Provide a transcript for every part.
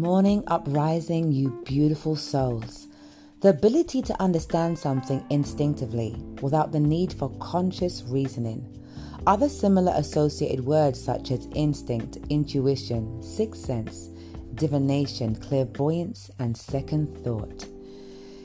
morning, uprising, you beautiful souls. The ability to understand something instinctively without the need for conscious reasoning. Other similar associated words such as instinct, intuition, sixth sense, divination, clairvoyance, and second thought.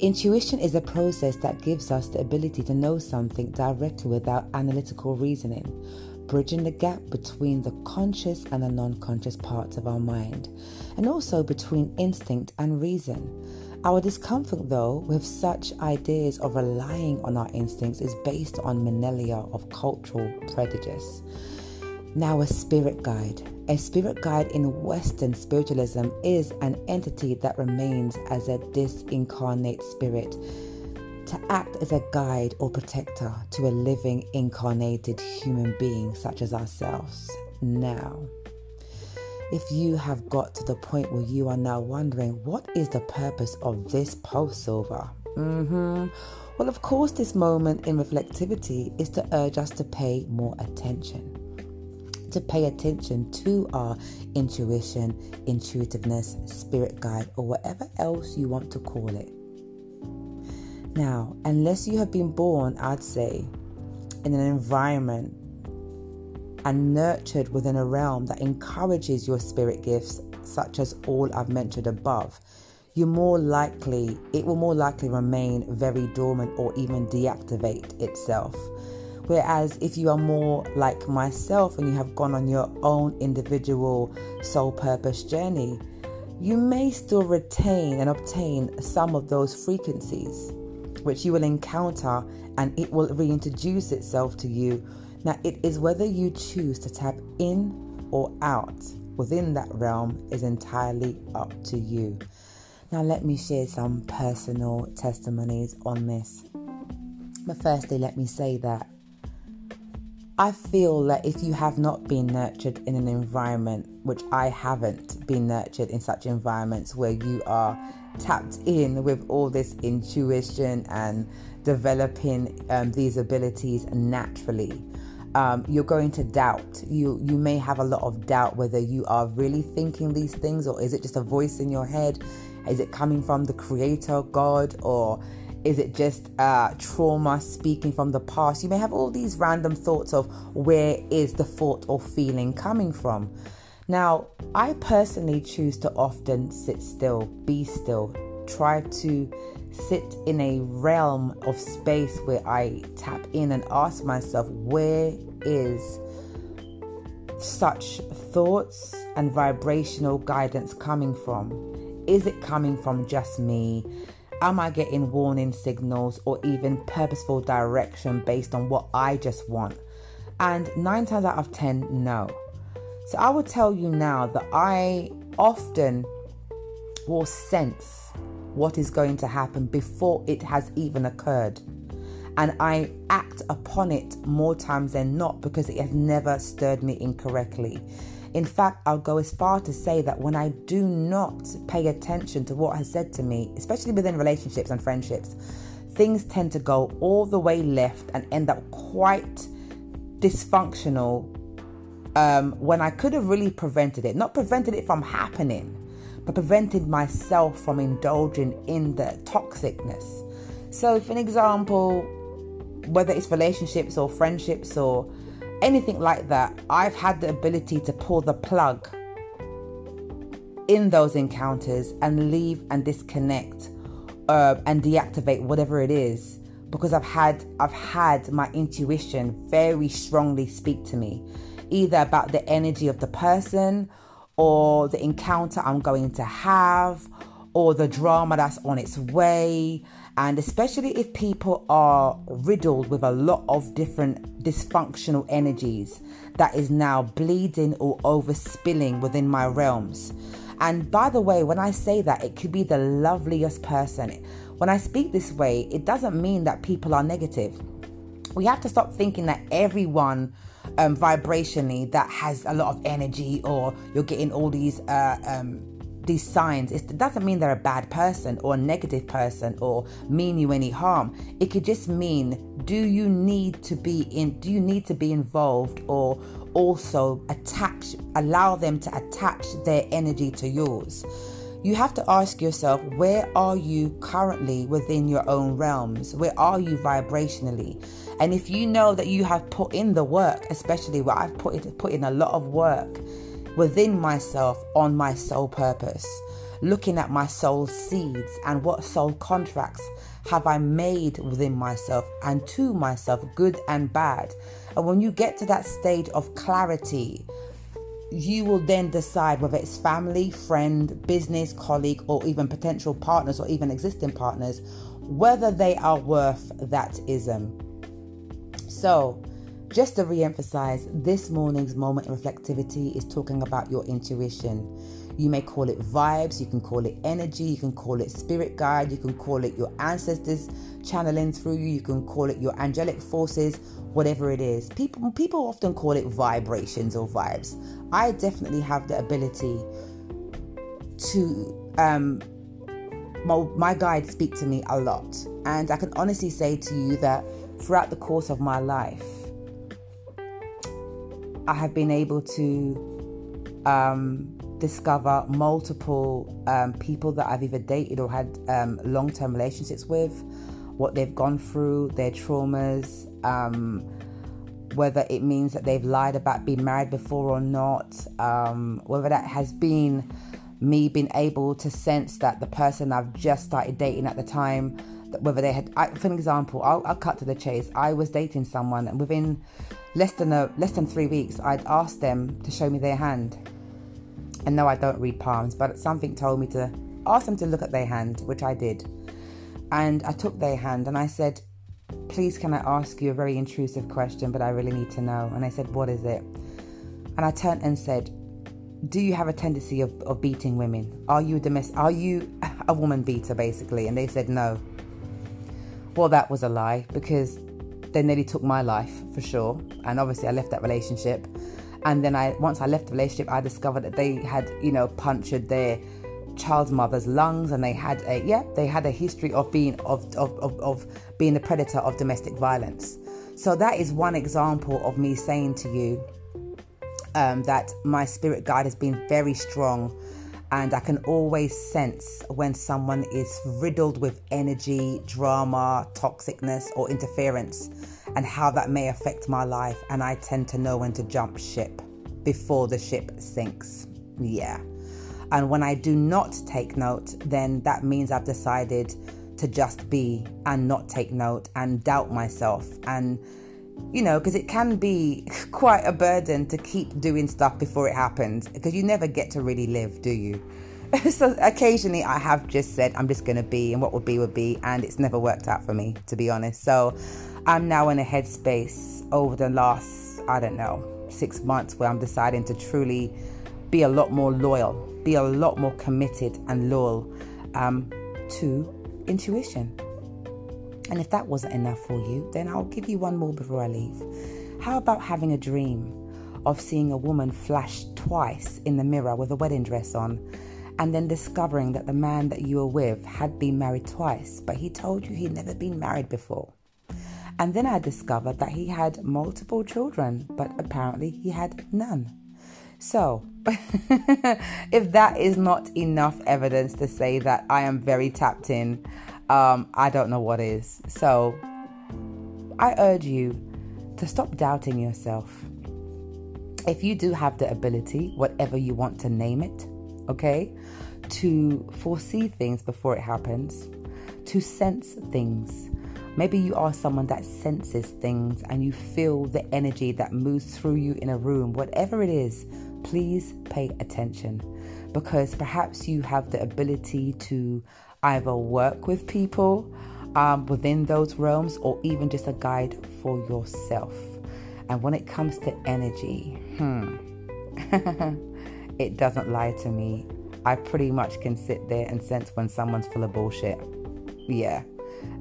Intuition is a process that gives us the ability to know something directly without analytical reasoning bridging the gap between the conscious and the non conscious parts of our mind, and also between instinct and reason. Our discomfort, though, with such ideas of relying on our instincts is based on millennia of cultural prejudice. Now, a spirit guide. A spirit guide in Western spiritualism is an entity that remains as a disincarnate spirit to act as a guide or protector to a living incarnated human being such as ourselves. Now, if you have got to the point where you are now wondering, what is the purpose of this pulse silver? Mm-hmm. Well, of course, this moment in reflectivity is to urge us to pay more attention. To pay attention to our intuition, intuitiveness, spirit guide, or whatever else you want to call it. Now, unless you have been born, I'd say, in an environment and nurtured within a realm that encourages your spirit gifts, such as all I've mentioned above, you're more likely, it will more likely remain very dormant or even deactivate itself. Whereas if you are more like myself and you have gone on your own individual soul purpose journey, you may still retain and obtain some of those frequencies which you will encounter and it will reintroduce itself to you. Now, it is whether you choose to tap in or out within that realm is entirely up to you. Now, let me share some personal testimonies on this. But firstly, let me say that I feel that if you have not been nurtured in an environment, which I haven't been nurtured in such environments where you are tapped in with all this intuition and developing um, these abilities naturally, um, you're going to doubt. You you may have a lot of doubt whether you are really thinking these things or is it just a voice in your head? Is it coming from the Creator, God, or is it just uh, trauma speaking from the past? You may have all these random thoughts of where is the thought or feeling coming from. Now, I personally choose to often sit still, be still, try to sit in a realm of space where I tap in and ask myself, where is such thoughts and vibrational guidance coming from? Is it coming from just me? Am I getting warning signals or even purposeful direction based on what I just want? And nine times out of ten, no. So I will tell you now that I often will sense what is going to happen before it has even occurred. And I act upon it more times than not because it has never stirred me incorrectly. In fact, I'll go as far to say that when I do not pay attention to what has said to me, especially within relationships and friendships, things tend to go all the way left and end up quite dysfunctional um, when I could have really prevented it. Not prevented it from happening, but prevented myself from indulging in the toxicness. So, for an example, whether it's relationships or friendships or anything like that, I've had the ability to pull the plug in those encounters and leave and disconnect uh, and deactivate whatever it is because I've had I've had my intuition very strongly speak to me either about the energy of the person or the encounter I'm going to have or the drama that's on its way and especially if people are riddled with a lot of different dysfunctional energies that is now bleeding or overspilling within my realms. And by the way, when I say that, it could be the loveliest person. When I speak this way, it doesn't mean that people are negative. We have to stop thinking that everyone um, vibrationally that has a lot of energy or you're getting all these uh, um, these signs, it doesn't mean they're a bad person or a negative person or mean you any harm. It could just mean do you need to be in do you need to be involved or also attach allow them to attach their energy to yours. you have to ask yourself where are you currently within your own realms? Where are you vibrationally? And if you know that you have put in the work, especially where I've put it, put in a lot of work within myself on my soul purpose, looking at my soul seeds and what soul contracts have I made within myself and to myself, good and bad. And when you get to that stage of clarity, you will then decide whether it's family, friend, business, colleague, or even potential partners or even existing partners, whether they are worth that ism. So, just to re emphasize, this morning's moment of reflectivity is talking about your intuition. You may call it vibes, you can call it energy, you can call it spirit guide, you can call it your ancestors channeling through you, you can call it your angelic forces, whatever it is. People people often call it vibrations or vibes. I definitely have the ability to um my, my guides speak to me a lot and I can honestly say to you that throughout the course of my life I have been able to um, discover multiple um, people that I've either dated or had um, long term relationships with, what they've gone through, their traumas, um, whether it means that they've lied about being married before or not, um, whether that has been me being able to sense that the person I've just started dating at the time, whether they had, I, for an example, I'll, I'll cut to the chase. I was dating someone, and within less than a less than three weeks, I'd asked them to show me their hand and no, I don't read palms, but something told me to ask them to look at their hand, which I did. And I took their hand and I said, Please, can I ask you a very intrusive question, but I really need to know? And I said, What is it? And I turned and said, Do you have a tendency of, of beating women? Are you a domestic? Are you a woman beater, basically? And they said, No. Well, that was a lie because they nearly took my life for sure. And obviously, I left that relationship and then I once I left the relationship, I discovered that they had you know punctured their child's mother's lungs and they had a yeah they had a history of being of of, of, of being the predator of domestic violence so that is one example of me saying to you um, that my spirit guide has been very strong and I can always sense when someone is riddled with energy, drama, toxicness, or interference, and how that may affect my life. And I tend to know when to jump ship before the ship sinks. Yeah. And when I do not take note, then that means I've decided to just be and not take note and doubt myself and you know, because it can be quite a burden to keep doing stuff before it happens because you never get to really live, do you? so occasionally I have just said, I'm just going to be, and what would be would be, and it's never worked out for me, to be honest. So I'm now in a headspace over the last, I don't know, six months where I'm deciding to truly be a lot more loyal, be a lot more committed and loyal um, to intuition. And if that wasn't enough for you, then I'll give you one more before I leave. How about having a dream of seeing a woman flash twice in the mirror with a wedding dress on, and then discovering that the man that you were with had been married twice, but he told you he'd never been married before? And then I discovered that he had multiple children, but apparently he had none. So, if that is not enough evidence to say that I am very tapped in, um, I don't know what is. So I urge you to stop doubting yourself. If you do have the ability, whatever you want to name it, okay, to foresee things before it happens, to sense things. Maybe you are someone that senses things and you feel the energy that moves through you in a room, whatever it is, please pay attention because perhaps you have the ability to either work with people um, within those realms or even just a guide for yourself. And when it comes to energy, hmm, it doesn't lie to me. I pretty much can sit there and sense when someone's full of bullshit. Yeah.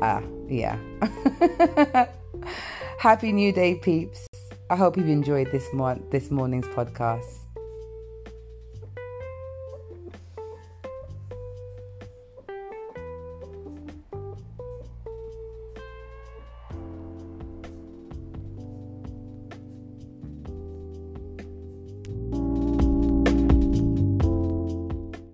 Uh, yeah. Happy New Day, peeps. I hope you've enjoyed this, mo- this morning's podcast.